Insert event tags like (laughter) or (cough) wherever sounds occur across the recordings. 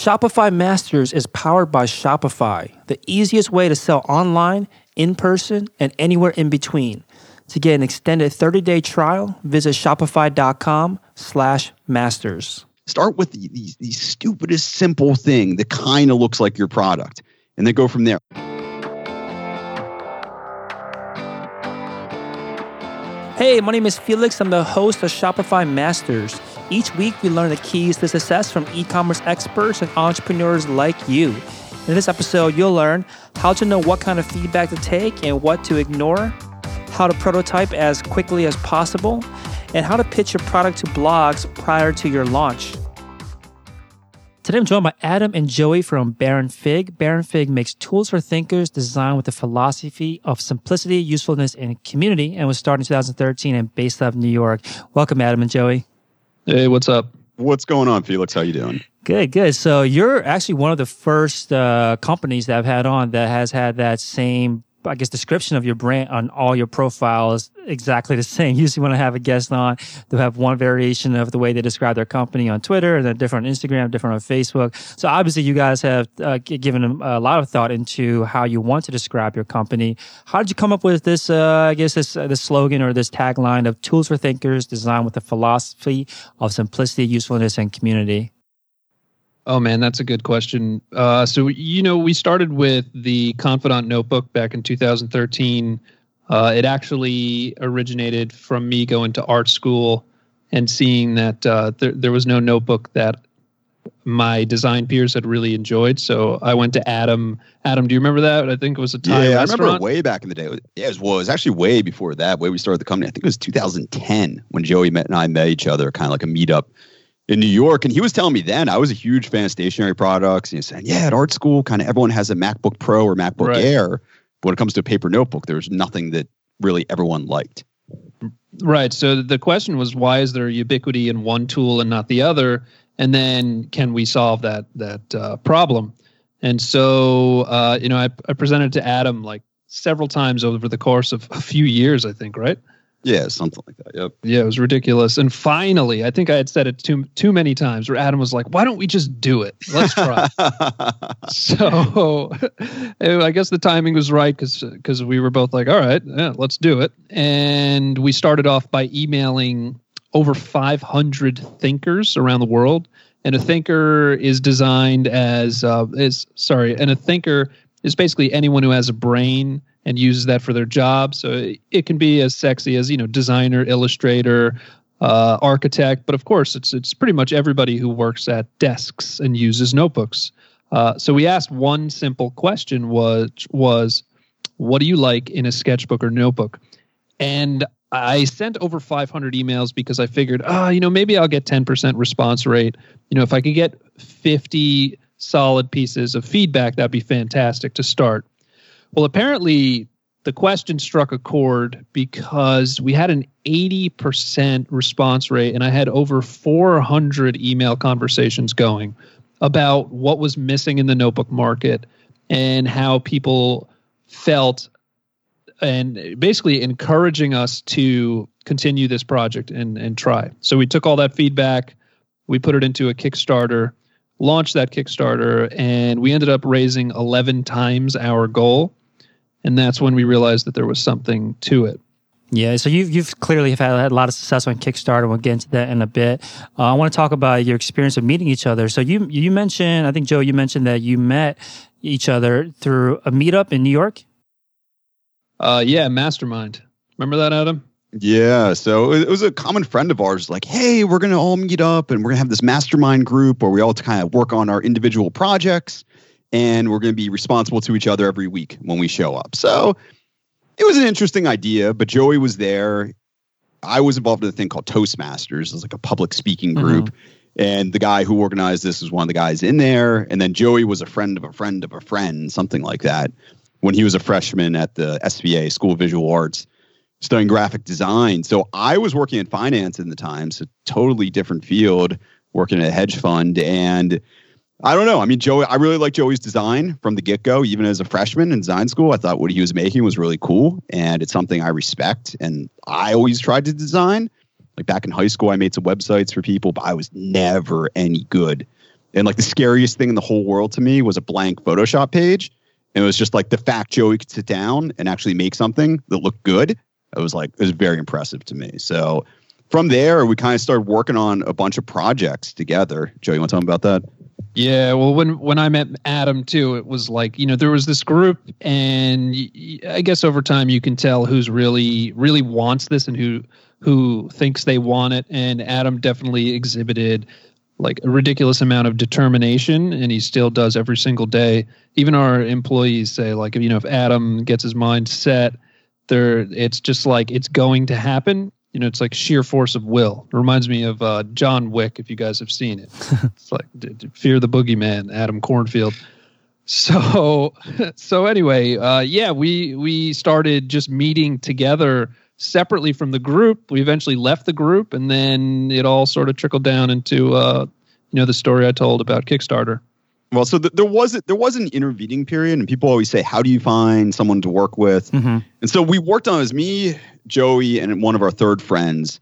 Shopify Masters is powered by Shopify, the easiest way to sell online, in person, and anywhere in between. To get an extended 30-day trial, visit shopify.com slash masters. Start with the, the, the stupidest simple thing that kind of looks like your product, and then go from there. Hey, my name is Felix. I'm the host of Shopify Masters. Each week, we learn the keys to success from e commerce experts and entrepreneurs like you. In this episode, you'll learn how to know what kind of feedback to take and what to ignore, how to prototype as quickly as possible, and how to pitch your product to blogs prior to your launch. Today I'm joined by Adam and Joey from Baron Fig. Baron Fig makes tools for thinkers designed with the philosophy of simplicity, usefulness, and community, and was started in 2013 and based out of New York. Welcome, Adam and Joey. Hey, what's up? What's going on, Felix? How you doing? Good, good. So you're actually one of the first uh, companies that I've had on that has had that same I guess description of your brand on all your profiles exactly the (laughs) same. Usually, when I have a guest on, they'll have one variation of the way they describe their company on Twitter, and then different on Instagram, different on Facebook. So obviously, you guys have uh, given a lot of thought into how you want to describe your company. How did you come up with this? Uh, I guess this uh, this slogan or this tagline of "Tools for Thinkers," designed with the philosophy of simplicity, usefulness, and community. Oh man, that's a good question. Uh, so you know, we started with the Confidant Notebook back in 2013. Uh, it actually originated from me going to art school and seeing that uh, there, there was no notebook that my design peers had really enjoyed. So I went to Adam. Adam, do you remember that? I think it was a Thai yeah, restaurant. I remember way back in the day. Yeah, it was, well, it was actually way before that. Way we started the company. I think it was 2010 when Joey met and I met each other, kind of like a meetup in New York, and he was telling me then I was a huge fan of stationery products. And he said, "Yeah, at art school, kind of everyone has a MacBook Pro or MacBook right. Air, but when it comes to a paper notebook, there's nothing that really everyone liked." Right. So the question was, why is there ubiquity in one tool and not the other? And then, can we solve that that uh, problem? And so, uh, you know, I, I presented to Adam like several times over the course of a few years, I think, right? Yeah, something like that. Yep. Yeah, it was ridiculous. And finally, I think I had said it too too many times where Adam was like, "Why don't we just do it? Let's try." (laughs) so, (laughs) I guess the timing was right cuz cuz we were both like, "All right, yeah, let's do it." And we started off by emailing over 500 thinkers around the world. And a thinker is designed as uh, is sorry, and a thinker is basically anyone who has a brain and uses that for their job. So it can be as sexy as you know designer, illustrator, uh, architect, but of course it's it's pretty much everybody who works at desks and uses notebooks. Uh, so we asked one simple question was was what do you like in a sketchbook or notebook? And I sent over 500 emails because I figured, ah, oh, you know, maybe I'll get 10% response rate. You know, if I could get 50 solid pieces of feedback, that'd be fantastic to start. Well, apparently the question struck a chord because we had an 80% response rate and I had over 400 email conversations going about what was missing in the notebook market and how people felt and basically encouraging us to continue this project and, and try. So we took all that feedback, we put it into a Kickstarter, launched that Kickstarter, and we ended up raising 11 times our goal and that's when we realized that there was something to it. Yeah, so you've you've clearly have had a lot of success on Kickstarter. We'll get into that in a bit. Uh, I want to talk about your experience of meeting each other. So you you mentioned, I think Joe, you mentioned that you met each other through a meetup in New York. Uh, yeah, Mastermind. Remember that, Adam? Yeah, so it was a common friend of ours. Like, hey, we're gonna all meet up, and we're gonna have this mastermind group where we all kind of work on our individual projects and we're going to be responsible to each other every week when we show up. So it was an interesting idea, but Joey was there. I was involved in a thing called Toastmasters. It's like a public speaking mm-hmm. group. Mm-hmm. And the guy who organized this was one of the guys in there. And then Joey was a friend of a friend of a friend, something like that, when he was a freshman at the SVA, School of Visual Arts, studying graphic design. So I was working in finance in the time, so totally different field, working at a hedge fund. And I don't know. I mean, Joey, I really like Joey's design from the get go. Even as a freshman in design school, I thought what he was making was really cool, and it's something I respect. And I always tried to design. Like back in high school, I made some websites for people, but I was never any good And like the scariest thing in the whole world to me was a blank Photoshop page. And it was just like the fact Joey could sit down and actually make something that looked good. It was like, it was very impressive to me. So from there, we kind of started working on a bunch of projects together. Joe, you want to tell me about that? Yeah, well, when when I met Adam too, it was like you know there was this group, and I guess over time you can tell who's really really wants this and who who thinks they want it. And Adam definitely exhibited like a ridiculous amount of determination, and he still does every single day. Even our employees say like you know if Adam gets his mind set, there it's just like it's going to happen you know, it's like sheer force of will. It reminds me of uh, John Wick, if you guys have seen it. (laughs) it's like Fear the Boogeyman, Adam Kornfield. So, (laughs) so anyway, uh, yeah, we we started just meeting together separately from the group. We eventually left the group, and then it all sort of trickled down into uh, you know the story I told about Kickstarter. Well, so th- there was there was an intervening period, and people always say, "How do you find someone to work with?" Mm-hmm. And so we worked on it was me, Joey, and one of our third friends,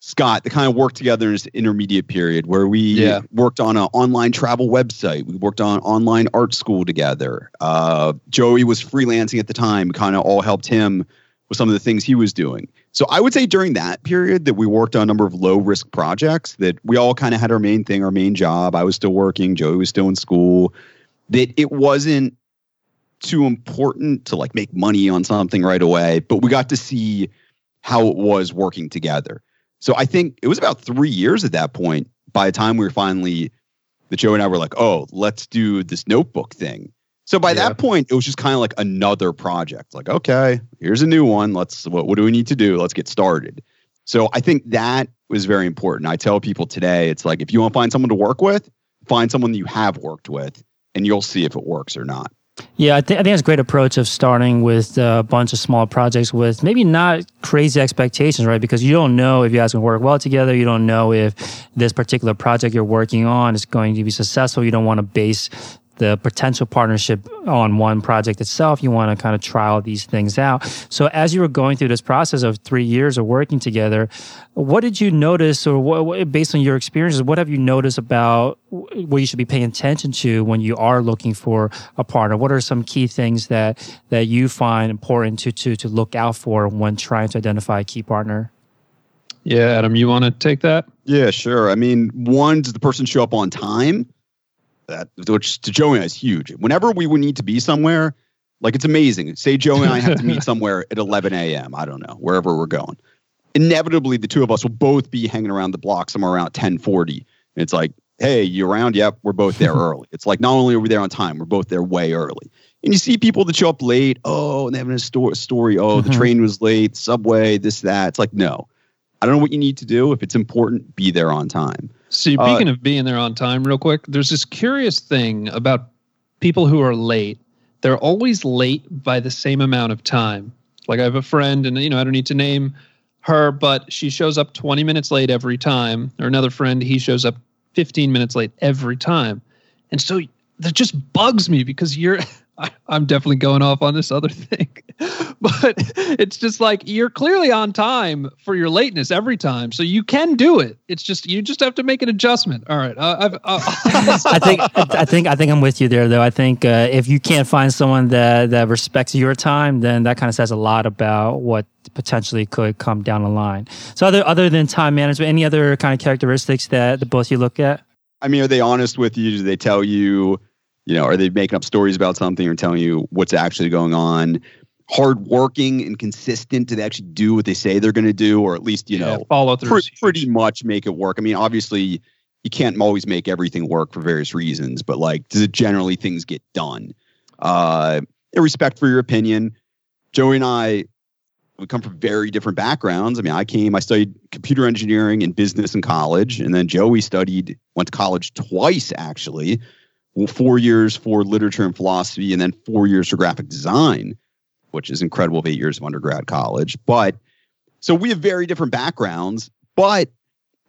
Scott. They kind of worked together in this intermediate period where we yeah. worked on an online travel website. We worked on online art school together. Uh, Joey was freelancing at the time. Kind of all helped him with some of the things he was doing. So I would say during that period that we worked on a number of low risk projects that we all kind of had our main thing, our main job. I was still working, Joey was still in school. That it wasn't too important to like make money on something right away, but we got to see how it was working together. So I think it was about three years at that point. By the time we were finally, that Joe and I were like, "Oh, let's do this notebook thing." So by yeah. that point, it was just kind of like another project. Like, okay, here's a new one. Let's what, what do we need to do? Let's get started. So I think that was very important. I tell people today, it's like if you want to find someone to work with, find someone that you have worked with, and you'll see if it works or not. Yeah, I, th- I think that's a great approach of starting with a bunch of small projects with maybe not crazy expectations, right? Because you don't know if you guys can work well together. You don't know if this particular project you're working on is going to be successful. You don't want to base the potential partnership on one project itself. You want to kind of trial these things out. So, as you were going through this process of three years of working together, what did you notice, or what, based on your experiences, what have you noticed about what you should be paying attention to when you are looking for a partner? What are some key things that that you find important to to to look out for when trying to identify a key partner? Yeah, Adam, you want to take that? Yeah, sure. I mean, one, does the person show up on time? That which to Joey I is huge. Whenever we would need to be somewhere, like it's amazing. Say Joey and I have to meet (laughs) somewhere at 11 a.m. I don't know wherever we're going. Inevitably, the two of us will both be hanging around the block somewhere around 10:40. And it's like, hey, you around? Yep, we're both there (laughs) early. It's like not only are we there on time, we're both there way early. And you see people that show up late. Oh, and they have a sto- story. Oh, mm-hmm. the train was late. Subway, this that. It's like no. I don't know what you need to do. If it's important, be there on time. So speaking uh, of being there on time, real quick, there's this curious thing about people who are late. They're always late by the same amount of time. Like I have a friend, and you know I don't need to name her, but she shows up 20 minutes late every time. Or another friend, he shows up 15 minutes late every time. And so that just bugs me because you're (laughs) I, am definitely going off on this other (laughs) thing, but (laughs) it's just like you're clearly on time for your lateness every time, so you can do it. It's just you just have to make an adjustment. All right, uh, I've, uh, (laughs) I think I think I think I'm with you there, though. I think uh, if you can't find someone that that respects your time, then that kind of says a lot about what potentially could come down the line. So, other other than time management, any other kind of characteristics that the both you look at? I mean, are they honest with you? Do they tell you? You know, are they making up stories about something or telling you what's actually going on? Hardworking and consistent. to actually do what they say they're going to do, or at least you yeah, know follow through? Pr- pretty much make it work. I mean, obviously, you can't always make everything work for various reasons, but like, does it generally things get done? Uh, respect for your opinion. Joey and I we come from very different backgrounds. I mean, I came, I studied computer engineering and business in college, and then Joey studied, went to college twice actually, four years for literature and philosophy, and then four years for graphic design, which is incredible of eight years of undergrad college. But so we have very different backgrounds, but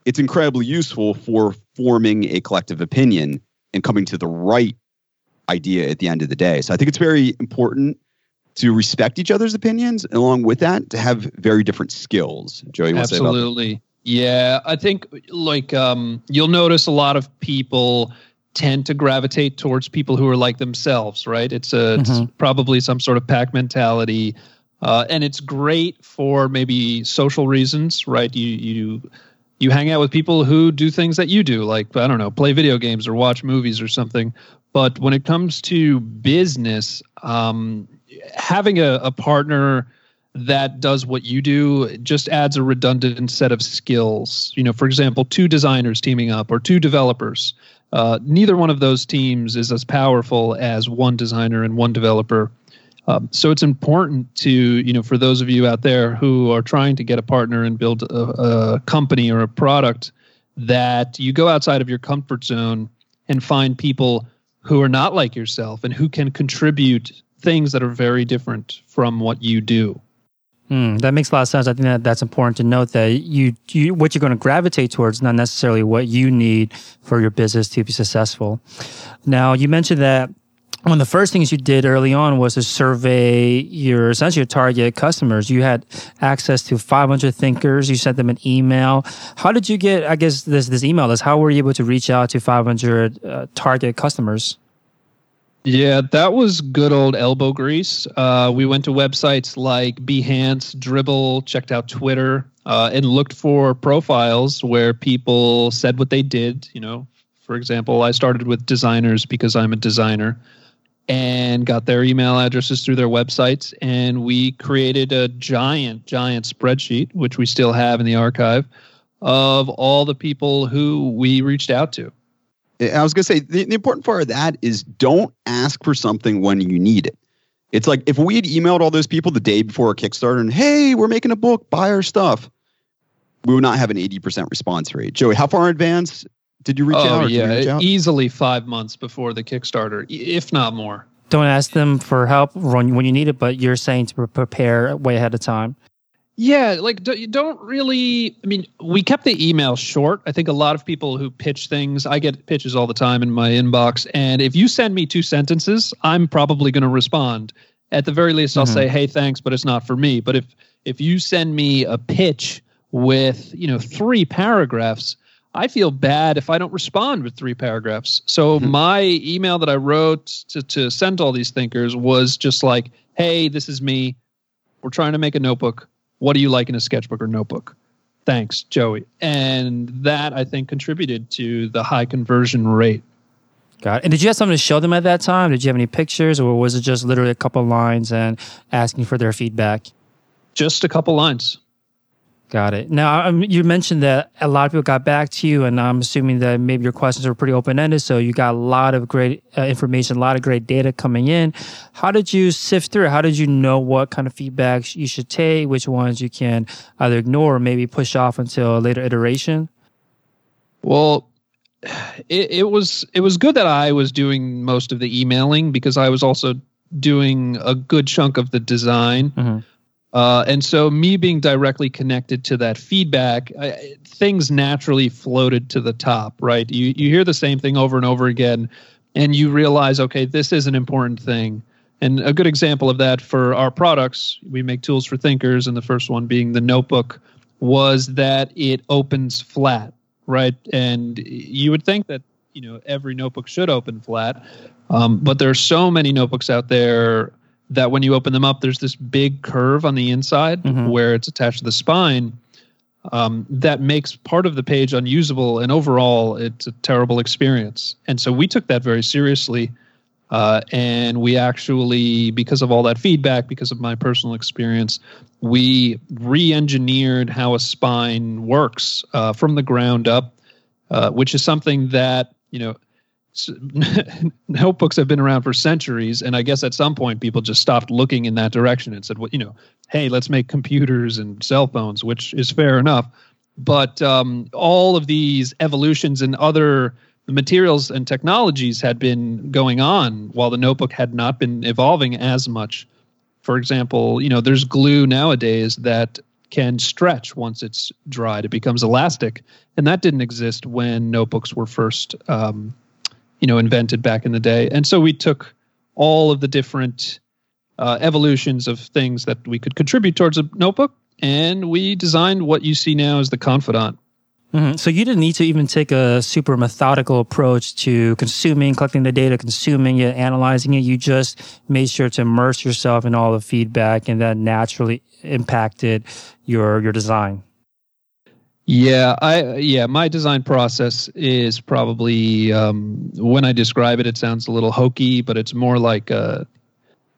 it's incredibly useful for forming a collective opinion and coming to the right idea at the end of the day. So I think it's very important to respect each other's opinions, and along with that, to have very different skills. Joey, you absolutely. Yeah, I think like um, you'll notice a lot of people tend to gravitate towards people who are like themselves, right? It's a it's Mhm. probably some sort of pack mentality, uh, and it's great for maybe social reasons, right? You you you hang out with people who do things that you do, like I don't know, play video games or watch movies or something. But when it comes to business, um, having a, a partner that does what you do just adds a redundant set of skills. You know, for example, two designers teaming up or two developers. Uh, neither one of those teams is as powerful as one designer and one developer. Um, so it's important to you know for those of you out there who are trying to get a partner and build a, a company or a product that you go outside of your comfort zone and find people who are not like yourself and who can contribute things that are very different from what you do. Hmm, that makes a lot of sense. I think that that's important to note that you, you what you're going to gravitate towards, not necessarily what you need for your business to be successful. Now, you mentioned that one of the first things you did early on was to survey your essentially your target customers. You had access to 500 thinkers. You sent them an email. How did you get? I guess this this email is how were you able to reach out to 500 uh, target customers? Yeah, that was good old elbow grease. Uh, we went to websites like Behance, Dribbble, checked out Twitter, uh, and looked for profiles where people said what they did. You know, for example, I started with designers because I'm a designer and got their email addresses through their websites. And we created a giant, giant spreadsheet, which we still have in the archive, of all the people who we reached out to. I was going to say the, the important part of that is don't ask for something when you need it. It's like if we had emailed all those people the day before a Kickstarter and hey, we're making a book, buy our stuff, we would not have an 80% response rate. Joey, how far in advance did you reach oh, out? Oh or yeah, reach out? easily five months before the Kickstarter, if not more. Don't ask them for help when when you need it, but you're saying to prepare way ahead of time. Yeah, like do, you don't really. I mean, we kept the email short. I think a lot of people who pitch things, I get pitches all the time in my inbox, and if you send me two sentences, I'm probably going to respond. At the very least, I'll Mhm. say, "Hey, thanks, but it's not for me." But if if you send me a pitch with you know three paragraphs, I feel bad if I don't respond with three paragraphs. So Mhm. my email that I wrote to, to send all these thinkers was just like, "Hey, this is me. We're trying to make a notebook. What do you like in a sketchbook or notebook?" Thanks, Joey. And that I think contributed to the high conversion rate. Got it. And did you have something to show them at that time? Did you have any pictures, or was it just literally a couple lines and asking for their feedback? Just a couple lines. Got it. Now, um, you mentioned that a lot of people got back to you, and I'm assuming that maybe your questions were pretty open ended. So you got a lot of great uh, information, a lot of great data coming in. How did you sift through? How did you know what kind of feedback you should take, which ones you can either ignore or maybe push off until a later iteration? Well, it, it was it was good that I was doing most of the emailing because I was also doing a good chunk of the design. Mhm. Uh, and so, me being directly connected to that feedback, I, things naturally floated to the top, right? You you hear the same thing over and over again, and you realize, okay, this is an important thing. And a good example of that for our products, we make tools for thinkers, and the first one being the notebook, was that it opens flat, right? And you would think that you know every notebook should open flat, um, but there are so many notebooks out there that when you open them up, there's this big curve on the inside Mhm. where it's attached to the spine. Um, that makes part of the page unusable, and overall, it's a terrible experience. And so we took that very seriously. Uh, and we actually, because of all that feedback, because of my personal experience, we re engineered how a spine works uh, from the ground up, uh, which is something that, you know, (laughs) notebooks have been around for centuries. And I guess at some point people just stopped looking in that direction and said, well, you know, hey, let's make computers and cell phones, which is fair enough. But um, all of these evolutions and other materials and technologies had been going on while the notebook had not been evolving as much. For example, you know, there's glue nowadays that can stretch once it's dried. It becomes elastic, and that didn't exist when notebooks were first, um, you know, invented back in the day. And so we took all of the different uh, evolutions of things that we could contribute towards a notebook, and we designed what you see now as the Confidant. Mm-hmm. So you didn't need to even take a super methodical approach to consuming, collecting the data, consuming it, analyzing it. You just made sure to immerse yourself in all the feedback, and that naturally impacted your your design. Yeah, I yeah, my design process is probably um, when I describe it, it sounds a little hokey, but it's more like a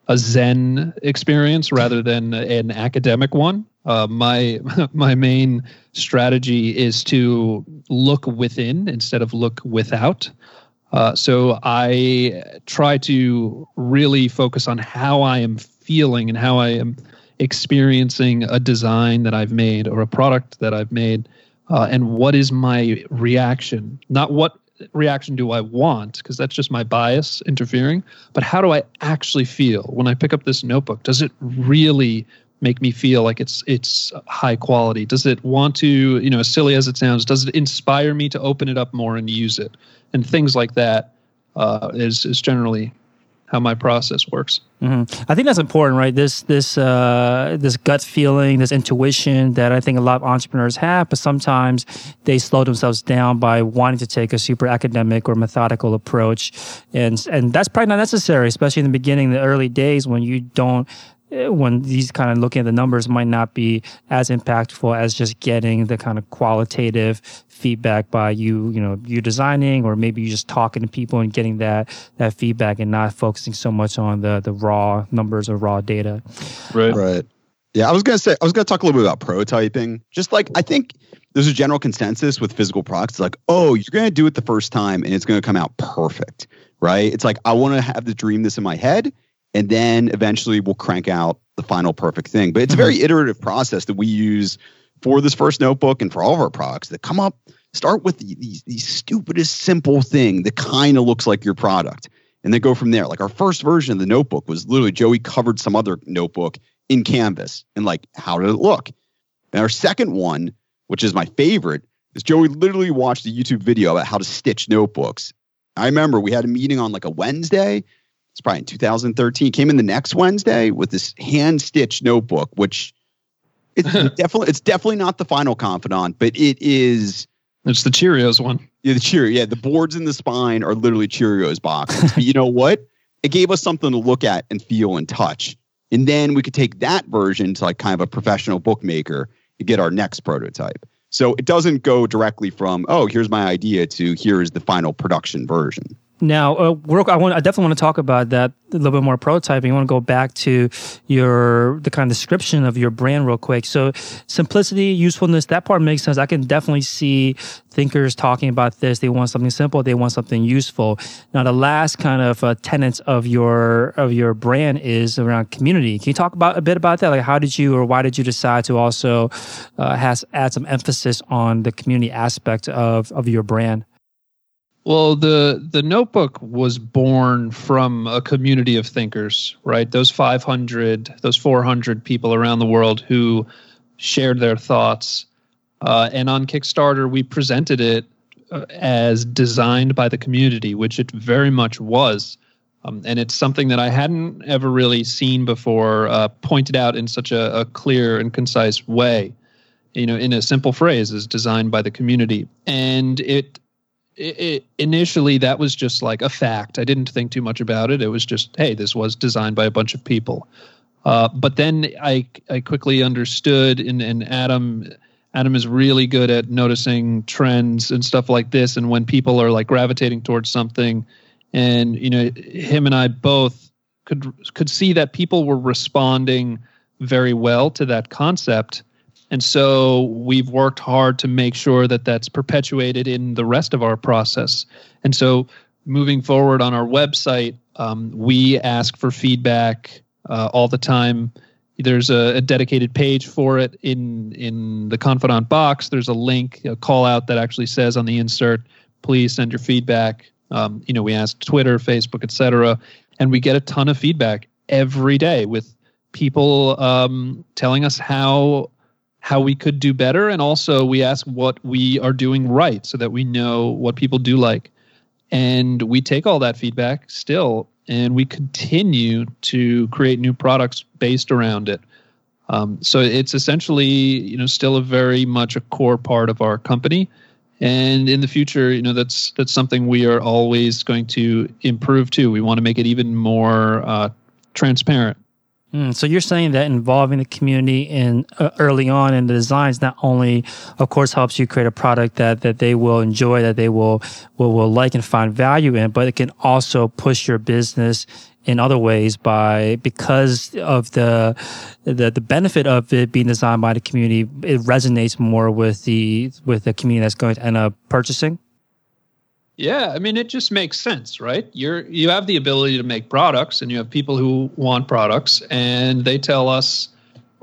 a Zen experience rather than an academic one. Uh, my (laughs) my main strategy is to look within instead of look without. Uh, so I try to really focus on how I am feeling and how I am experiencing a design that I've made or a product that I've made, uh, and what is my reaction, not what reaction do I want? Because that's just my bias interfering. But how do I actually feel when I pick up this notebook? Does it really make me feel like it's it's high quality? Does it want to, you know, as silly as it sounds, does it inspire me to open it up more and use it? And things like that uh, is is generally how my process works. Mm-hmm. I think that's important, right? This this uh, this gut feeling, this intuition that I think a lot of entrepreneurs have, but sometimes they slow themselves down by wanting to take a super academic or methodical approach, and and that's probably not necessary, especially in the beginning, the early days when you don't Eh, when these kind of looking at the numbers might not be as impactful as just getting the kind of qualitative feedback by you you know you designing or maybe you just talking to people and getting that that feedback and not focusing so much on the the raw numbers or raw data. Right. Right. Yeah i was gonna say i was gonna talk a little bit about prototyping. Just like i think there's a general consensus with physical products it's like oh you're gonna do it the first time and it's gonna come out perfect right? It's like i want to have the dream this in my head and then eventually we'll crank out the final perfect thing. But it's a very mm-hmm. iterative process that we use for this first notebook and for all of our products that come up. Start with the, the, the stupidest simple thing that kind of looks like your product, and then go from there. Like our first version of the notebook was literally Joey covered some other notebook in Canvas, and like how did it look? And our second one, which is my favorite, is Joey literally watched a YouTube video about how to stitch notebooks. I remember we had a meeting on like a Wednesday, it's probably in 2013. Came in the next Wednesday with this hand stitched notebook, which it's (laughs) definitely it's definitely not the final confidant, but it is. It's the Cheerios one. Yeah, the Cheerio. Yeah, the boards in the spine are literally Cheerios boxes. but you know what? It gave us something to look at and feel and touch, and then we could take that version to like kind of a professional bookmaker to get our next prototype. So it doesn't go directly from oh here's my idea to here is the final production version. Now, uh, I want. I definitely want to talk about that a little bit more prototyping. I want to go back to your the kind of description of your brand real quick. So, simplicity, usefulness, that part makes sense. I can definitely see thinkers talking about this. They want something simple. They want something useful. Now, the last kind of uh, tenets of your of your brand is around community. Can you talk about a bit about that? Like, how did you or why did you decide to also uh, has add some emphasis on the community aspect of of your brand? Well, the the notebook was born from a community of thinkers, right? Those 500, those 400 people around the world who shared their thoughts. Uh, and on Kickstarter, we presented it uh, as designed by the community, which it very much was. Um, and it's something that I hadn't ever really seen before, uh, pointed out in such a, a clear and concise way. You know, in a simple phrase, is designed by the community, and it it, it, initially that was just like a fact. I didn't think too much about it. It was just, hey, this was designed by a bunch of people. Uh, but then I I quickly understood, and, and Adam Adam is really good at noticing trends and stuff like this, and when people are like gravitating towards something, and you know, him and I both could could see that people were responding very well to that concept and so we've worked hard to make sure that that's perpetuated in the rest of our process. And so moving forward on our website, um, we ask for feedback uh, all the time. There's a, a, dedicated page for it in in the Confidant box. There's a link, a call out that actually says on the insert, "Please send your feedback." Um, you know, we ask Twitter, Facebook, etc., and we get a ton of feedback every day with people um, telling us how how we could do better and also we ask what we are doing right so that we know what people do like. And we take all that feedback still and we continue to create new products based around it. Um, so it's essentially you know still a very much a core part of our company. And in the future you know that's that's something we are always going to improve too. We want to make it even more uh, transparent Mm, so you're saying that involving the community in uh, early on in the designs not only, of course, helps you create a product that that they will enjoy, that they will will, will like and find value in, but it can also push your business in other ways by because of the the the benefit of it being designed by the community. It resonates more with the with the community that's going to end up purchasing. Yeah, I mean it just makes sense, right? You're you have the ability to make products and you have people who want products and they tell us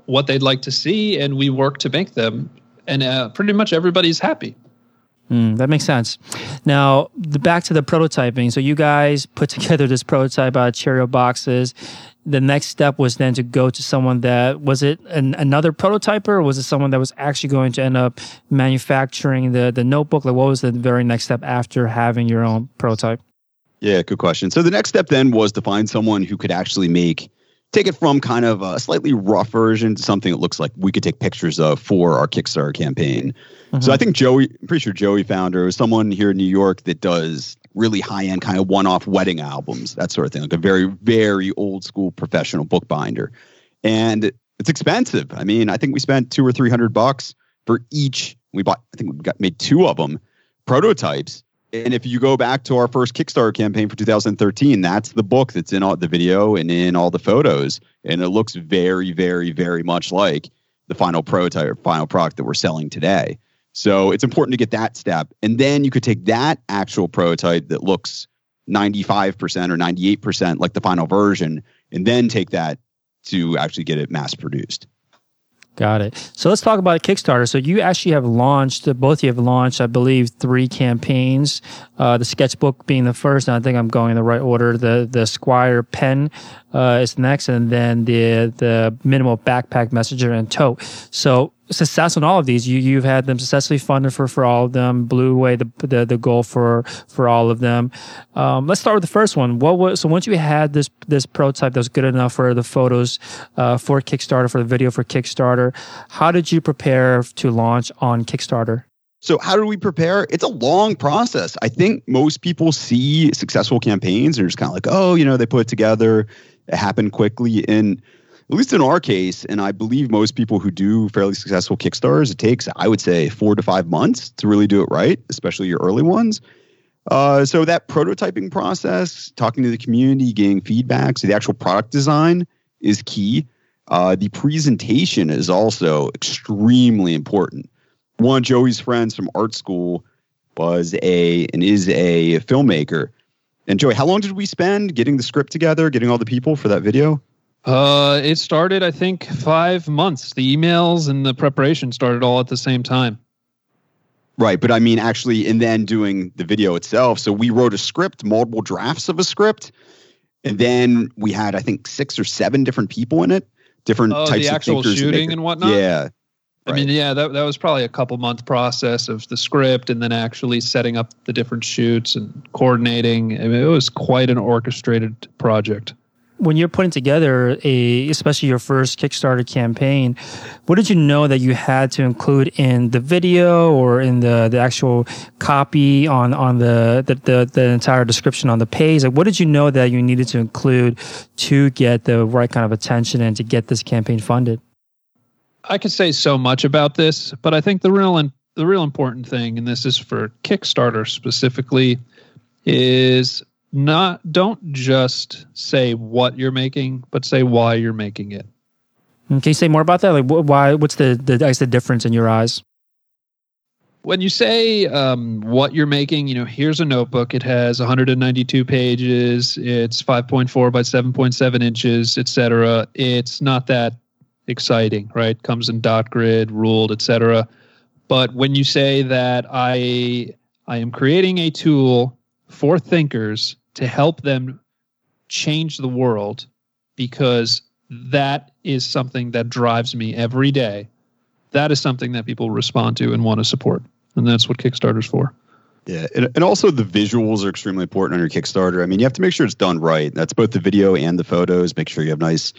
what they'd like to see and we work to make them and uh, pretty much everybody's happy. Mm, that makes sense. Now, the, back to the prototyping. So you guys put (laughs) together this prototype out of Cheerio boxes. The next step was then to go to someone that was it an, another prototyper, or was it someone that was actually going to end up manufacturing the the notebook? Like, what was the very next step after having your own prototype? Yeah, good question. So the next step then was to find someone who could actually make take it from kind of a slightly rough version to something that looks like we could take pictures of for our Kickstarter campaign. Mm-hmm. So I think Joey, I'm pretty sure Joey founder is someone here in New York that does really high end kind of one off wedding albums, that sort of thing, like a very, very old school professional bookbinder. And it's expensive. I mean, I think we spent two or three hundred bucks for each. We bought, I think we got made two of them prototypes and if you go back to our first Kickstarter campaign for 2013, that's the book that's in all the video and in all the photos. And it looks very, very, very much like the final prototype, final product that we're selling today. So it's important to get that step. And then you could take that actual prototype that looks 95% or 98% like the final version, and then take that to actually get it mass produced. Got it. So let's talk about Kickstarter. So you actually have launched, both you have launched, I believe, three campaigns. Uh, the sketchbook being the first, and I think I'm going in the right order. The the Squire pen uh, is next, and then the the minimal backpack messenger and tote. So success on all of these. You you've had them successfully funded for for all of them. Blew away the the, the goal for for all of them. Um, let's start with the first one. What was so once you had this this prototype that was good enough for the photos uh, for Kickstarter for the video for Kickstarter? How did you prepare to launch on Kickstarter? So, how do we prepare? It's a long process. I think most people see successful campaigns and are just kind of like, oh, you know, they put it together, it happened quickly. And at least in our case, and I believe most people who do fairly successful Kickstarters, it takes, I would say, four to five months to really do it right, especially your early ones. Uh, so that prototyping process, talking to the community, getting feedback, so the actual product design is key. Uh, the presentation is also extremely important. One of Joey's friends from art school was a and is a filmmaker. And Joey, how long did we spend getting the script together, getting all the people for that video? Uh, it started, I think, five months. The emails and the preparation started all at the same time. Right, but I mean, actually, and then doing the video itself. So we wrote a script, multiple drafts of a script, and then we had, I think, six or seven different people in it, different oh, types the of actual thinkers shooting and whatnot. Yeah, I mean, yeah, that, that was probably a couple month process of the script and then actually setting up the different shoots and coordinating. I mean, it was quite an orchestrated project when you're putting together a especially your first kickstarter campaign what did you know that you had to include in the video or in the, the actual copy on on the, the, the the entire description on the page? Like what did you know that you needed to include to get the right kind of attention and to get this campaign funded? I could say so much about this but i think the real and the real important thing and this is for kickstarter specifically is not don't just say what you're making, but say why you're making it. Can you say more about that? Like, why? What's the the, I guess the difference in your eyes? When you say um, what you're making, you know, here's a notebook. It has 192 pages. It's 5.4 by 7.7 inches, etc. It's not that exciting, right? Comes in dot grid, ruled, etc. But when you say that I I am creating a tool for thinkers to help them change the world because that is something that drives me every day. That is something that people respond to and want to support. And that's what Kickstarter's for. Yeah. And, and also, the visuals are extremely important on your Kickstarter. I mean, you have to make sure it's done right. That's both the video and the photos. Make sure you have nice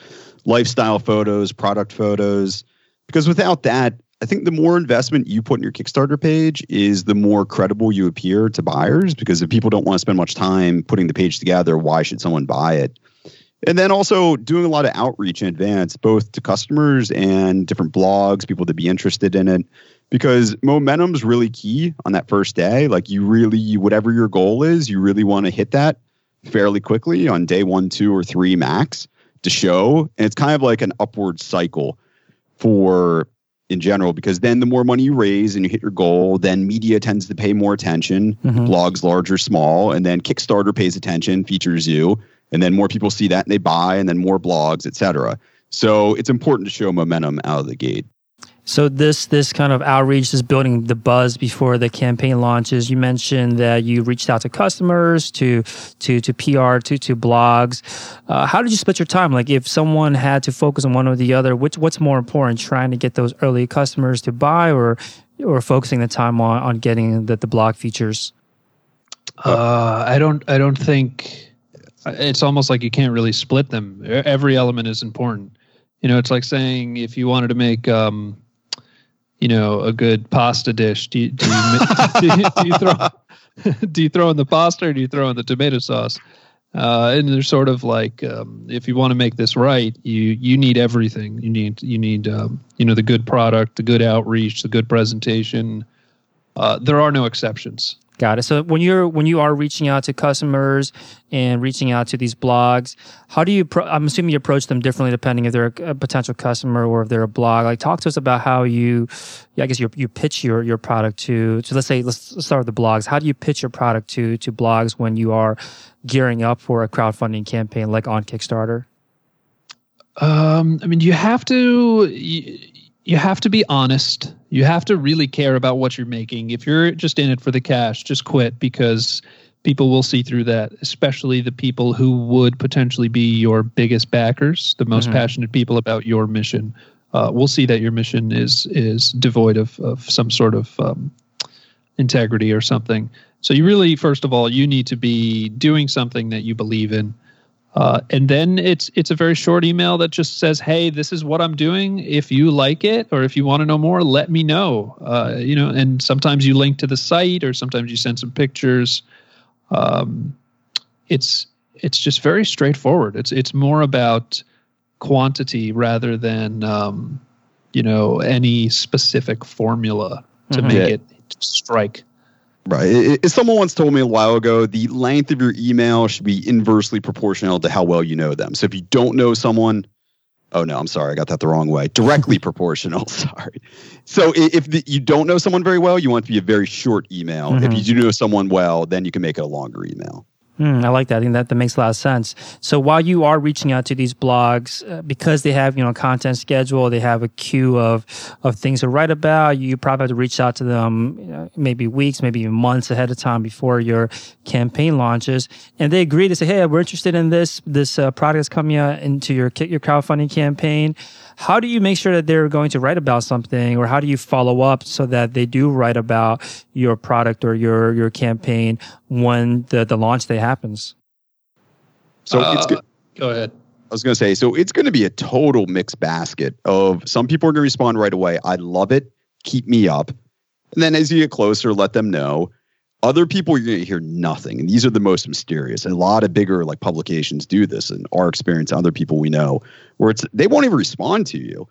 lifestyle photos, product photos. Because without that, I think the more investment you put in your Kickstarter page is the more credible you appear to buyers because if people don't want to spend much time putting the page together, why should someone buy it? And then also doing a lot of outreach in advance, both to customers and different blogs, people to be interested in it. Because momentum's really key on that first day. Like you really, whatever your goal is, you really want to hit that fairly quickly on day one, two, or three max to show. And it's kind of like an upward cycle for in general because then the more money you raise and you hit your goal then media tends to pay more attention mm-hmm. blogs large or small and then kickstarter pays attention features you and then more people see that and they buy and then more blogs etc so it's important to show momentum out of the gate so this this kind of outreach is building the buzz before the campaign launches. You mentioned that you reached out to customers, to to to PR, to to blogs. Uh, how did you split your time? Like if someone had to focus on one or the other, which what's more important, trying to get those early customers to buy, or or focusing the time on on getting the, the blog features? Uh, I don't I don't think it's almost like you can't really split them. Every element is important. You know, it's like saying if you wanted to make um, you know a good pasta dish. Do you, do you, (laughs) do you, do you throw (laughs) do you throw in the pasta or do you throw in the tomato sauce? Uh, and they're sort of like um, if you want to make this right you you need everything. You need you need um, you know the good product the good outreach the good presentation. Uh, there are no exceptions Got it. So when you're when you are reaching out to customers and reaching out to these blogs, how do you? Pro- I'm assuming you approach them differently depending if they're a, a, potential customer or if they're a blog. Like, talk to us about how you, yeah, I guess you you pitch your your product to. So let's say let's start with the blogs. How do you pitch your product to to blogs when you are gearing up for a crowdfunding campaign like on Kickstarter? Um, I mean, you have to. You, you have to be honest. You have to really care about what you're making. If you're just in it for the cash, just quit because people will see through that, especially the people who would potentially be your biggest backers, the most mm-hmm. passionate people about your mission. Uh, we'll see that your mission is is devoid of, of some sort of um, integrity or something. So you really, first of all, you need to be doing something that you believe in. Uh, and then it's it's a very short email that just says, "Hey, this is what I'm doing. If you like it, or if you want to know more, let me know." Uh, you know, and sometimes you link to the site, or sometimes you send some pictures. Um, it's it's just very straightforward. It's it's more about quantity rather than um, you know any specific formula to mm-hmm. make yeah. it strike. Right. As someone once told me a while ago, the length of your email should be inversely proportional to how well you know them. So if you don't know someone, oh no, I'm sorry, I got that the wrong way. Directly (laughs) proportional. (laughs) Sorry. So if the, you don't know someone very well, you want it to be a very short email. Mm-hmm. If you do know someone well, then you can make it a longer email. Mm, I like that. I think that, that makes a lot of sense. So while you are reaching out to these blogs, uh, because they have you know content schedule, they have a queue of of things to write about. You probably have to reach out to them you know, maybe weeks, maybe months ahead of time before your campaign launches, and they agree to say, "Hey, we're interested in this. This uh, product is coming out into your your crowdfunding campaign." How do you make sure that they're going to write about something, or how do you follow up so that they do write about your product or your your campaign when the the launch day happens? So uh, it's good. Go ahead. I was going to say, so it's going to be a total mixed basket of some people are going to respond right away. I love it. Keep me up. And then as you get closer, let them know. Other people, you're going to hear nothing. And these are the most mysterious. And a lot of bigger like publications do this. And our experience, other people we know, where it's they won't even respond to you.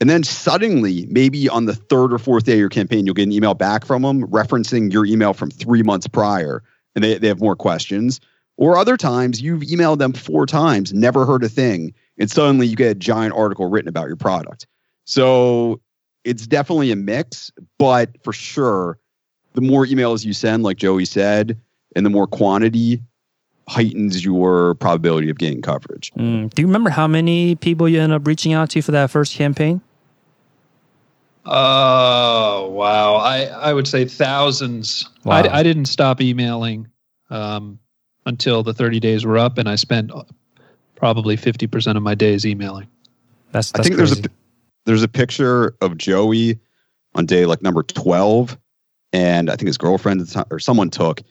And then suddenly, maybe on the third or fourth day of your campaign, you'll get an email back from them referencing your email from three months prior. And they, they have more questions. Or other times you've emailed them four times, never heard a thing, and suddenly you get a giant article written about your product. So it's definitely a mix, but for sure, the more emails you send, like Joey said, and the more quantity heightens your probability of getting coverage. Mm. Do you remember how many people you end up reaching out to for that first campaign? Oh wow! I I would say thousands. Wow. I, I didn't stop emailing um, until the thirty days were up, and I spent probably fifty percent of my days emailing. That's, that's I think crazy. there's a there's a picture of Joey on day like number twelve and I think his girlfriend or someone took,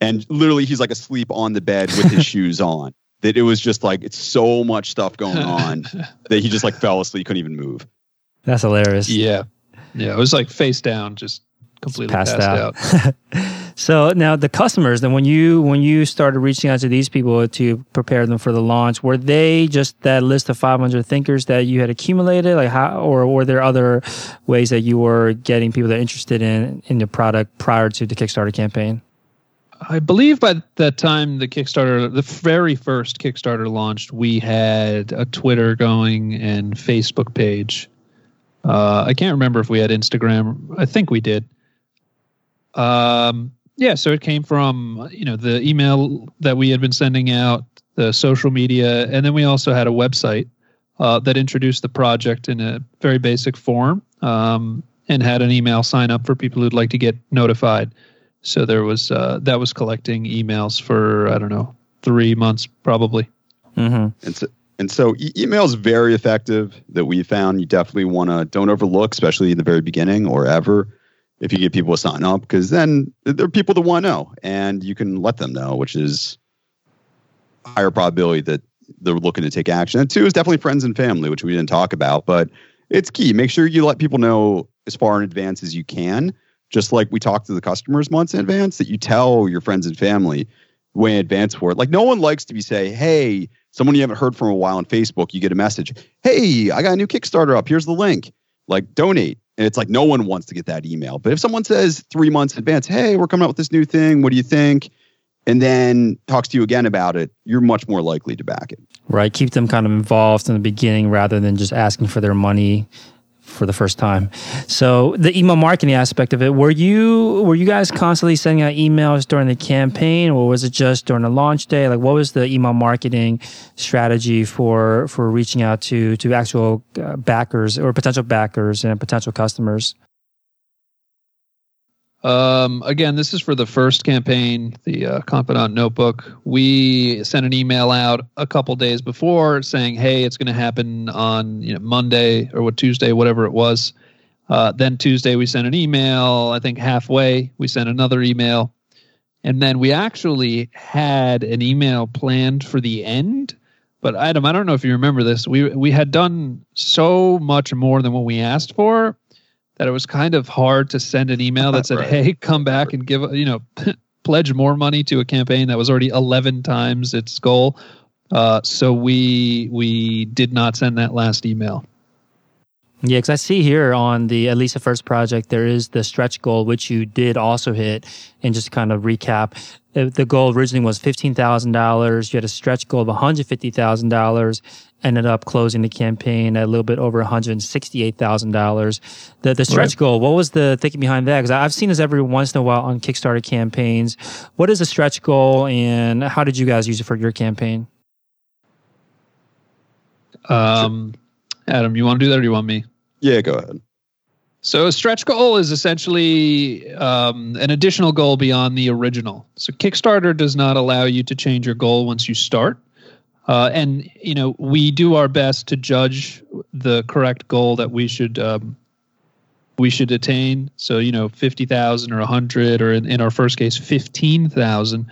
and literally he's like asleep on the bed with his (laughs) shoes on. That it was just like it's so much stuff going on (laughs) that he just like fell asleep, couldn't even move. That's hilarious. Yeah. Yeah, it was like face down, just completely Passed passed, out. out. (laughs) So now the customers, then when you when you started reaching out to these people to prepare them for the launch, were they just that list of 500 thinkers that you had accumulated, like how, or were there other ways that you were getting people that are interested in in your product prior to the Kickstarter campaign? I believe by that time the Kickstarter, the very first Kickstarter launched, we had a Twitter going and Facebook page. Uh, I can't remember if we had Instagram. I think we did. Um, yeah, so it came from you know the email that we had been sending out, the social media, and then we also had a website uh, that introduced the project in a very basic form um, and had an email sign up for people who'd like to get notified. So there was uh, that was collecting emails for I don't know three months probably. Mm-hmm. And so, and so e- email is very effective that we found. You definitely want to don't overlook, especially in the very beginning or ever, if you get people to sign up, because then there are people that want to know, and you can let them know, which is higher probability that they're looking to take action. And two is definitely friends and family, which we didn't talk about, but it's key. Make sure you let people know as far in advance as you can. Just like we talk to the customers months in advance, that you tell your friends and family way in advance for it. Like no one likes to be say, "Hey, someone you haven't heard from a while on Facebook, you get a message, "Hey, I got a new Kickstarter up. Here's the link. Like donate." And it's like no one wants to get that email. But if someone says 3 months in advance, "Hey, we're coming out with this new thing. What do you think?" and then talks to you again about it, you're much more likely to back it. Right. Keep them kind of involved in the beginning rather than just asking for their money for the first time. So the email marketing aspect of it, were you were you guys constantly sending out emails during the campaign or was it just during the launch day? Like what was the email marketing strategy for for reaching out to to actual uh, backers or potential backers and potential customers? Um, again, this is for the first campaign, the uh, Confidant Notebook. We sent an email out a couple days before saying, "Hey, it's going to happen on you know Monday or what Tuesday, whatever it was." Uh, then Tuesday we sent an email. I think halfway we sent another email, and then we actually had an email planned for the end. But Adam, I don't know if you remember this. We we had done so much more than what we asked for that it was kind of hard to send an email that (laughs) said, Right. "Hey, come back and give you know (laughs) pledge more money to a campaign that was already 11 times its goal." Uh, so we we did not send that last email. Yeah, because I see here on the at least the first project there is the stretch goal which you did also hit. And just kind of recap, uh, the goal originally was fifteen thousand dollars. You had a stretch goal of one hundred fifty thousand dollars. Ended up closing the campaign at a little bit over one hundred sixty-eight thousand dollars. The the stretch Right. goal. What was the thinking behind that? Because I've seen this every once in a while on Kickstarter campaigns. What is a stretch goal, and how did you guys use it for your campaign? Um, Adam, you want to do that, or do you want me? Yeah, go ahead. So a stretch goal is essentially um, an additional goal beyond the original. So Kickstarter does not allow you to change your goal once you start. Uh, and you know we do our best to judge the correct goal that we should um, we should attain. So you know fifty thousand or a hundred, or in, in our first case fifteen thousand.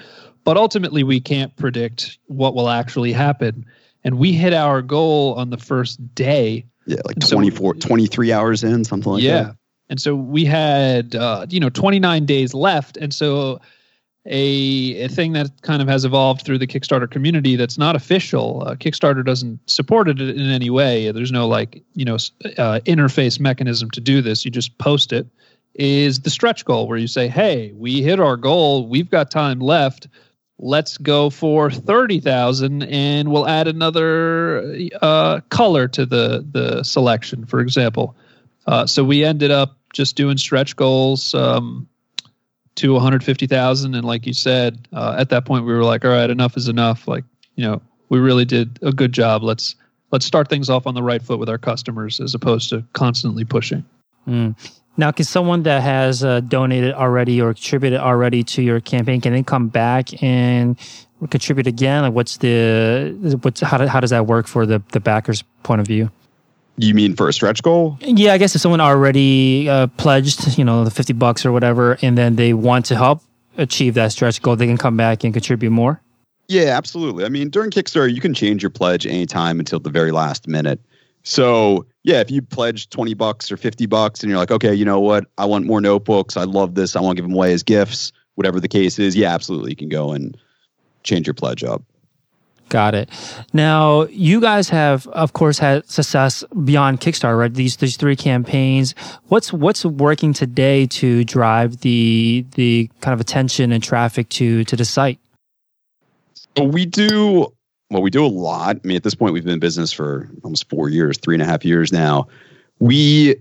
But ultimately, we can't predict what will actually happen. And we hit our goal on the first day Yeah, like And so- 23 hours in, something like yeah. that. Yeah. And so we had, uh, you know, 29 days left. And so a, a thing that kind of has evolved through the Kickstarter community that's not official, uh, Kickstarter doesn't support it in any way. There's no like, you know, uh, interface mechanism to do this. You just post it. Is the stretch goal where you say, hey, we hit our goal. We've got time left. Let's go for 30,000 and we'll add another uh, color to the, the selection, for example. Uh, so we ended up just doing stretch goals um, to 150,000, and like you said, uh, at that point we were like, all right, enough is enough. Like you know, we really did a good job. Let's let's start things off on the right foot with our customers as opposed to constantly pushing. Mm. Now, can someone that has uh, donated already or contributed already to your campaign can they come back and contribute again? Like, what's the what's how, do, how does that work for the the backers' point of view? You mean for a stretch goal? Yeah, I guess if someone already uh, pledged, you know, the fifty bucks or whatever, and then they want to help achieve that stretch goal, they can come back and contribute more. Yeah, absolutely. I mean, during Kickstarter, you can change your pledge anytime until the very last minute. So yeah, if you pledge 20 bucks or 50 bucks and you're like, okay, you know what? I want more notebooks. I love this. I want to give them away as gifts, whatever the case is. Yeah, absolutely. You can go and change your pledge up. Got it. Now, you guys have, of course, had success beyond Kickstarter, right? These these three campaigns. What's what's working today to drive the the kind of attention and traffic to to the site? We do well. We do a lot. I mean, at this point, we've been in business for almost four years, three and a half years now. We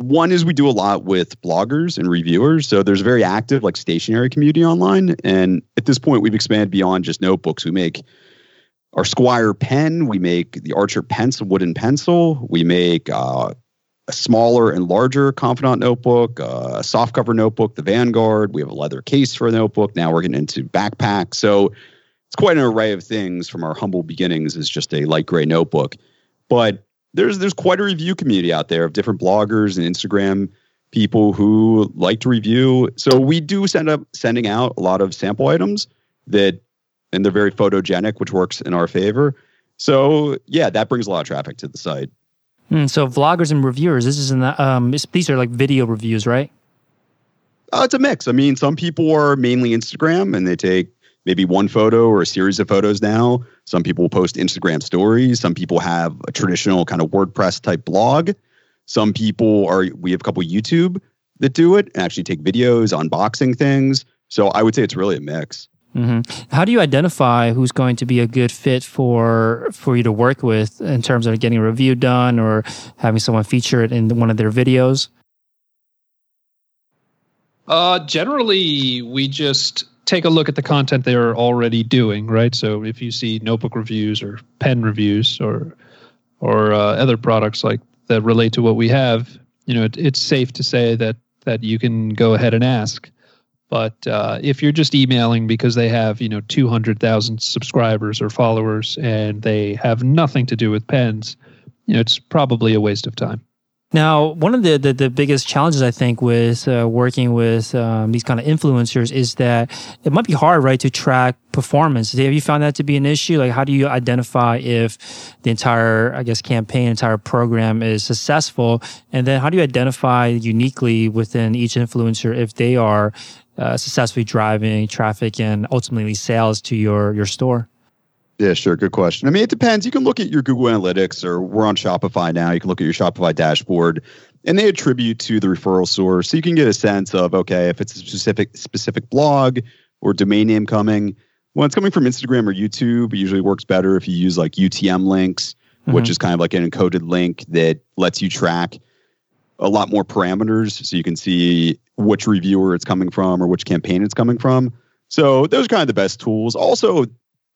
one is we do a lot with bloggers and reviewers. So there's a very active like stationery community online. And at this point, we've expanded beyond just notebooks. We make our Squire pen. We make the Archer pencil, wooden pencil. We make uh, a smaller and larger Confidant notebook, uh, a soft cover notebook, the Vanguard. We have a leather case for a notebook. Now we're getting into backpacks. So it's quite an array of things from our humble beginnings as just a light gray notebook. But there's there's quite a review community out there of different bloggers and Instagram people who like to review. So we do send up sending out a lot of sample items that and they're very photogenic, which works in our favor. So yeah, that brings a lot of traffic to the site. Hmm, so vloggers and reviewers, this is in the, um, these are like video reviews, right? Uh, it's a mix. I mean, some people are mainly Instagram and they take maybe one photo or a series of photos now. Some people post Instagram stories. Some people have a traditional kind of WordPress type blog. Some people are, we have a couple YouTube that do it and actually take videos, unboxing things. So I would say it's really a mix. Mm-hmm. How do you identify who's going to be a good fit for for you to work with in terms of getting a review done or having someone feature it in one of their videos? Uh, generally, we just take a look at the content they're already doing, right? So if you see notebook reviews or pen reviews or or uh, other products like that relate to what we have, you know, it, it's safe to say that that you can go ahead and ask. But uh, if you're just emailing because they have, you know, 200,000 subscribers or followers and they have nothing to do with pens, you know, it's probably a waste of time. Now, one of the, the, the, biggest challenges I think with uh, working with um, these kind of influencers is that it might be hard, right, to track performance. Have you found that to be an issue? Like, how do you identify if the entire, I guess, campaign, entire program is successful? And then how do you identify uniquely within each influencer if they are uh, successfully driving traffic and ultimately sales to your your store? Yeah, sure. Good question. I mean, it depends. You can look at your Google Analytics, or we're on Shopify now. You can look at your Shopify dashboard, and they attribute to the referral source, so you can get a sense of okay, if it's a specific specific blog or domain name coming. When it's coming from Instagram or YouTube, it usually works better if you use like UTM links, mm-hmm. which is kind of like an encoded link that lets you track a lot more parameters, so you can see which reviewer it's coming from or which campaign it's coming from. So those are kind of the best tools. Also,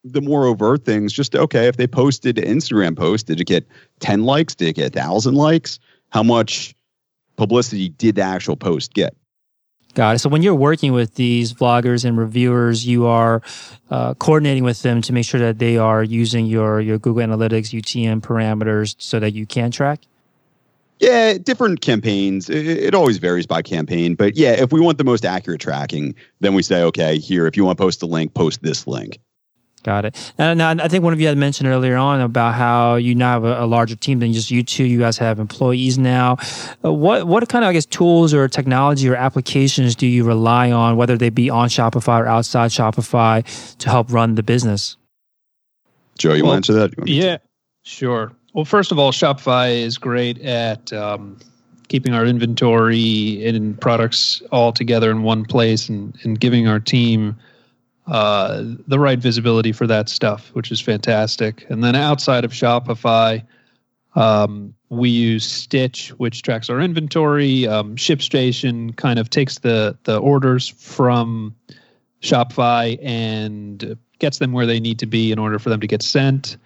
the more overt things, just okay, if they posted an Instagram post, did it get 10 likes? Did it get 1,000 likes? How much publicity did the actual post get? Got it. So when you're working with these vloggers and reviewers, you are uh, coordinating with them to make sure that they are using your your Google Analytics UTM parameters so that you can track. Yeah, different campaigns. It, it, always varies by campaign, but yeah, if we want the most accurate tracking, then we say, okay, here, if you want to post a link, post this link. Got it. And now I think one of you had mentioned earlier on about how you now have a, a larger team than just you two. You guys have employees now. Uh, what what kind of I guess tools or technology or applications do you rely on, whether they be on Shopify or outside Shopify, to help run the business? Joe, you well, want to answer that? Yeah, sure. Well, first of all, Shopify is great at um, keeping our inventory and products all together in one place and, and giving our team uh, the right visibility for that stuff, which is fantastic. And then outside of Shopify, um, we use Stitch, which tracks our inventory. Um, ShipStation kind of takes the the orders from Shopify and gets them where they need to be in order for them to get sent.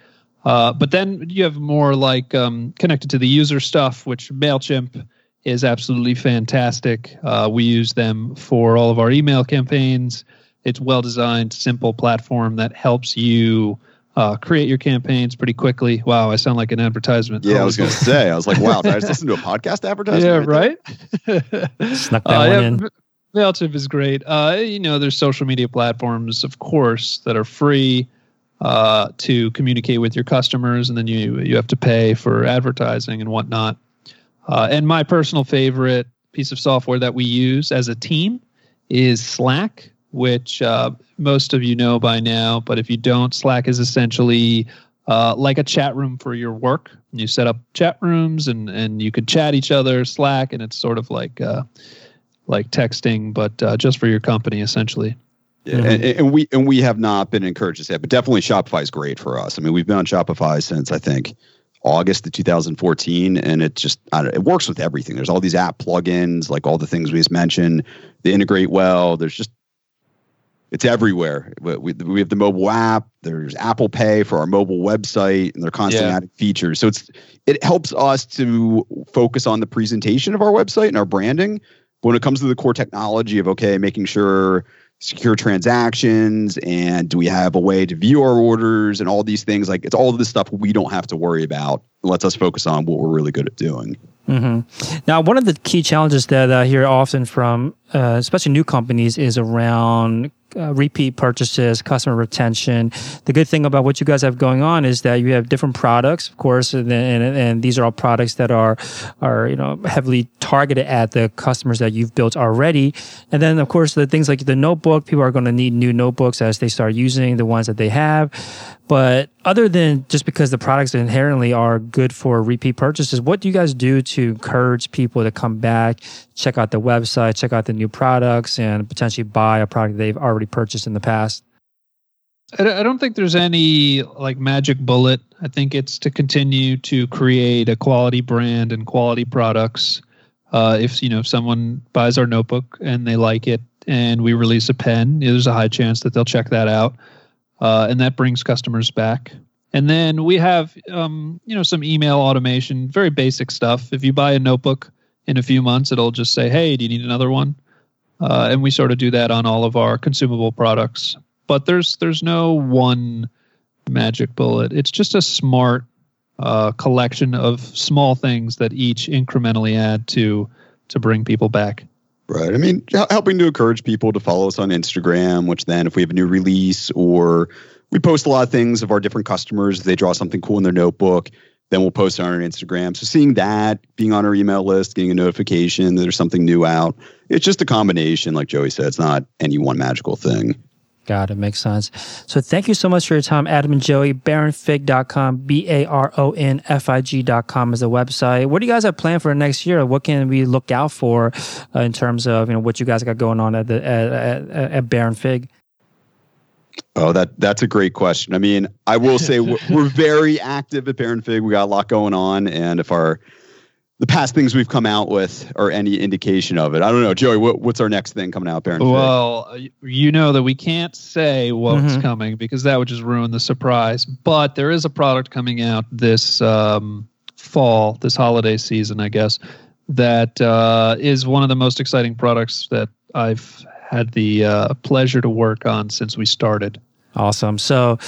Uh, but then you have more like um, connected to the user stuff, which Mailchimp is absolutely fantastic. Uh, we use them for all of our email campaigns. It's well designed, simple platform that helps you uh, create your campaigns pretty quickly. Wow, I sound like an advertisement. Yeah, I was going to say, I was like, wow, did I just (laughs) listen to a podcast advertisement? Yeah, right. right? (laughs) Snuck that uh, one yeah, in. MailChimp is great. Uh, you know, there's social media platforms, of course, that are free. uh, to communicate with your customers, and then you you have to pay for advertising and whatnot. Uh, and my personal favorite piece of software that we use as a team is Slack, which uh, most of you know by now. But if you don't, Slack is essentially uh, like a chat room for your work. You set up chat rooms, and and you could chat each other Slack, and it's sort of like uh, like texting, but uh, just for your company, essentially. Yeah, mm-hmm. and, and, we and we have not been encouraged to say, but definitely Shopify is great for us. I mean, we've been on Shopify since I think August of 2014, and it just it works with everything. There's all these app plugins, like all the things we just mentioned. They integrate well. There's just it's everywhere. We, we have the mobile app. There's Apple Pay for our mobile website, and they're constantly yeah. adding features. So it's it helps us to focus on the presentation of our website and our branding. But when it comes to the core technology of okay, making sure secure transactions and do we have a way to view our orders and all these things like it's all of this stuff we don't have to worry about it lets us focus on what we're really good at doing mm-hmm. now one of the key challenges that i hear often from uh, especially new companies is around uh, repeat purchases, customer retention. The good thing about what you guys have going on is that you have different products, of course, and, and, and, these are all products that are are you know heavily targeted at the customers that you've built already. And then, of course, the things like the notebook, people are going to need new notebooks as they start using the ones that they have. But other than just because the products inherently are good for repeat purchases, what do you guys do to encourage people to come back, check out the website, check out the new products, and potentially buy a product they've already purchased in the past? I don't think there's any like magic bullet. I think it's to continue to create a quality brand and quality products. Uh, if you know if someone buys our notebook and they like it, and we release a pen, there's a high chance that they'll check that out uh, and that brings customers back. And then we have, um, you know, some email automation, very basic stuff. If you buy a notebook in a few months, it'll just say, "Hey, do you need another one?" Uh, and we sort of do that on all of our consumable products. But there's there's no one magic bullet. It's just a smart uh, collection of small things that each incrementally add to to bring people back. Right. I mean, helping to encourage people to follow us on Instagram, which then if we have a new release or we post a lot of things of our different customers, they draw something cool in their notebook, then we'll post it on our Instagram. So seeing that, being on our email list, getting a notification that there's something new out, it's just a combination, like Joey said. It's not any one magical thing. Got it. Makes sense. So thank you so much for your time, Adam and Joey. BaronFig.com, B A R O N F I G.com is the website. What do you guys have planned for next year? What can we look out for uh, in terms of you know what you guys got going on at the at, at, at Baron Fig? Oh, that that's a great question. I mean, I will say we're, we're very active at Baron Fig. We got a lot going on, and if our the past things we've come out with or any indication of it. I don't know, Joey. What, what's our next thing coming out, Baron? Well, you know that we can't say what's mm-hmm. coming because that would just ruin the surprise. But there is a product coming out this um, fall, this holiday season, I guess. That uh, is one of the most exciting products that I've had the uh, pleasure to work on since we started. Awesome. So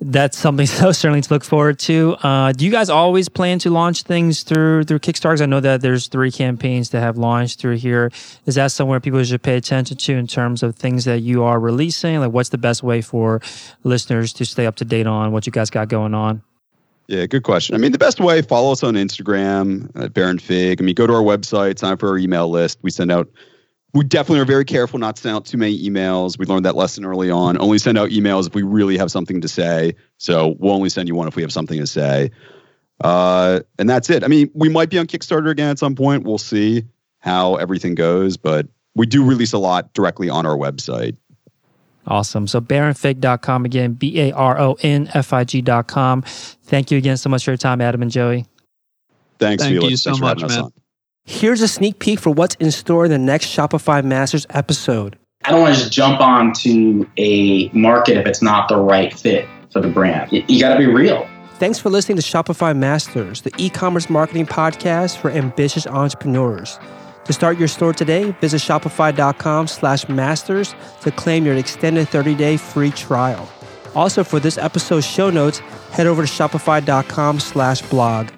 that's something (laughs) so certainly to look forward to. Uh, do you guys always plan to launch things through through Kickstarter? I know that there's three campaigns that have launched through here. Is that somewhere people should pay attention to in terms of things that you are releasing? Like, what's the best way for listeners to stay up to date on what you guys got going on? Yeah, good question. I mean, the best way, follow us on Instagram at Baron Fig. I mean, go to our website, sign up for our email list. We send out we definitely are very careful not to send out too many emails. We learned that lesson early on. Only send out emails if we really have something to say. So we'll only send you one if we have something to say. Uh, and that's it. I mean, we might be on Kickstarter again at some point. We'll see how everything goes, but we do release a lot directly on our website. Awesome. So baronfig.com again, B A R O N F I G.com. Thank you again so much for your time, Adam and Joey. Thanks, Thank Felix. you so Thanks much, man. Here's a sneak peek for what's in store in the next Shopify Masters episode. I don't want to just jump onto a market if it's not the right fit for the brand. You, got to be real. Thanks for listening to Shopify Masters, the e commerce marketing podcast for ambitious entrepreneurs. To start your store today, visit shopify.com slash masters to claim your extended 30 day free trial. Also, for this episode's show notes, head over to shopify.com slash blog.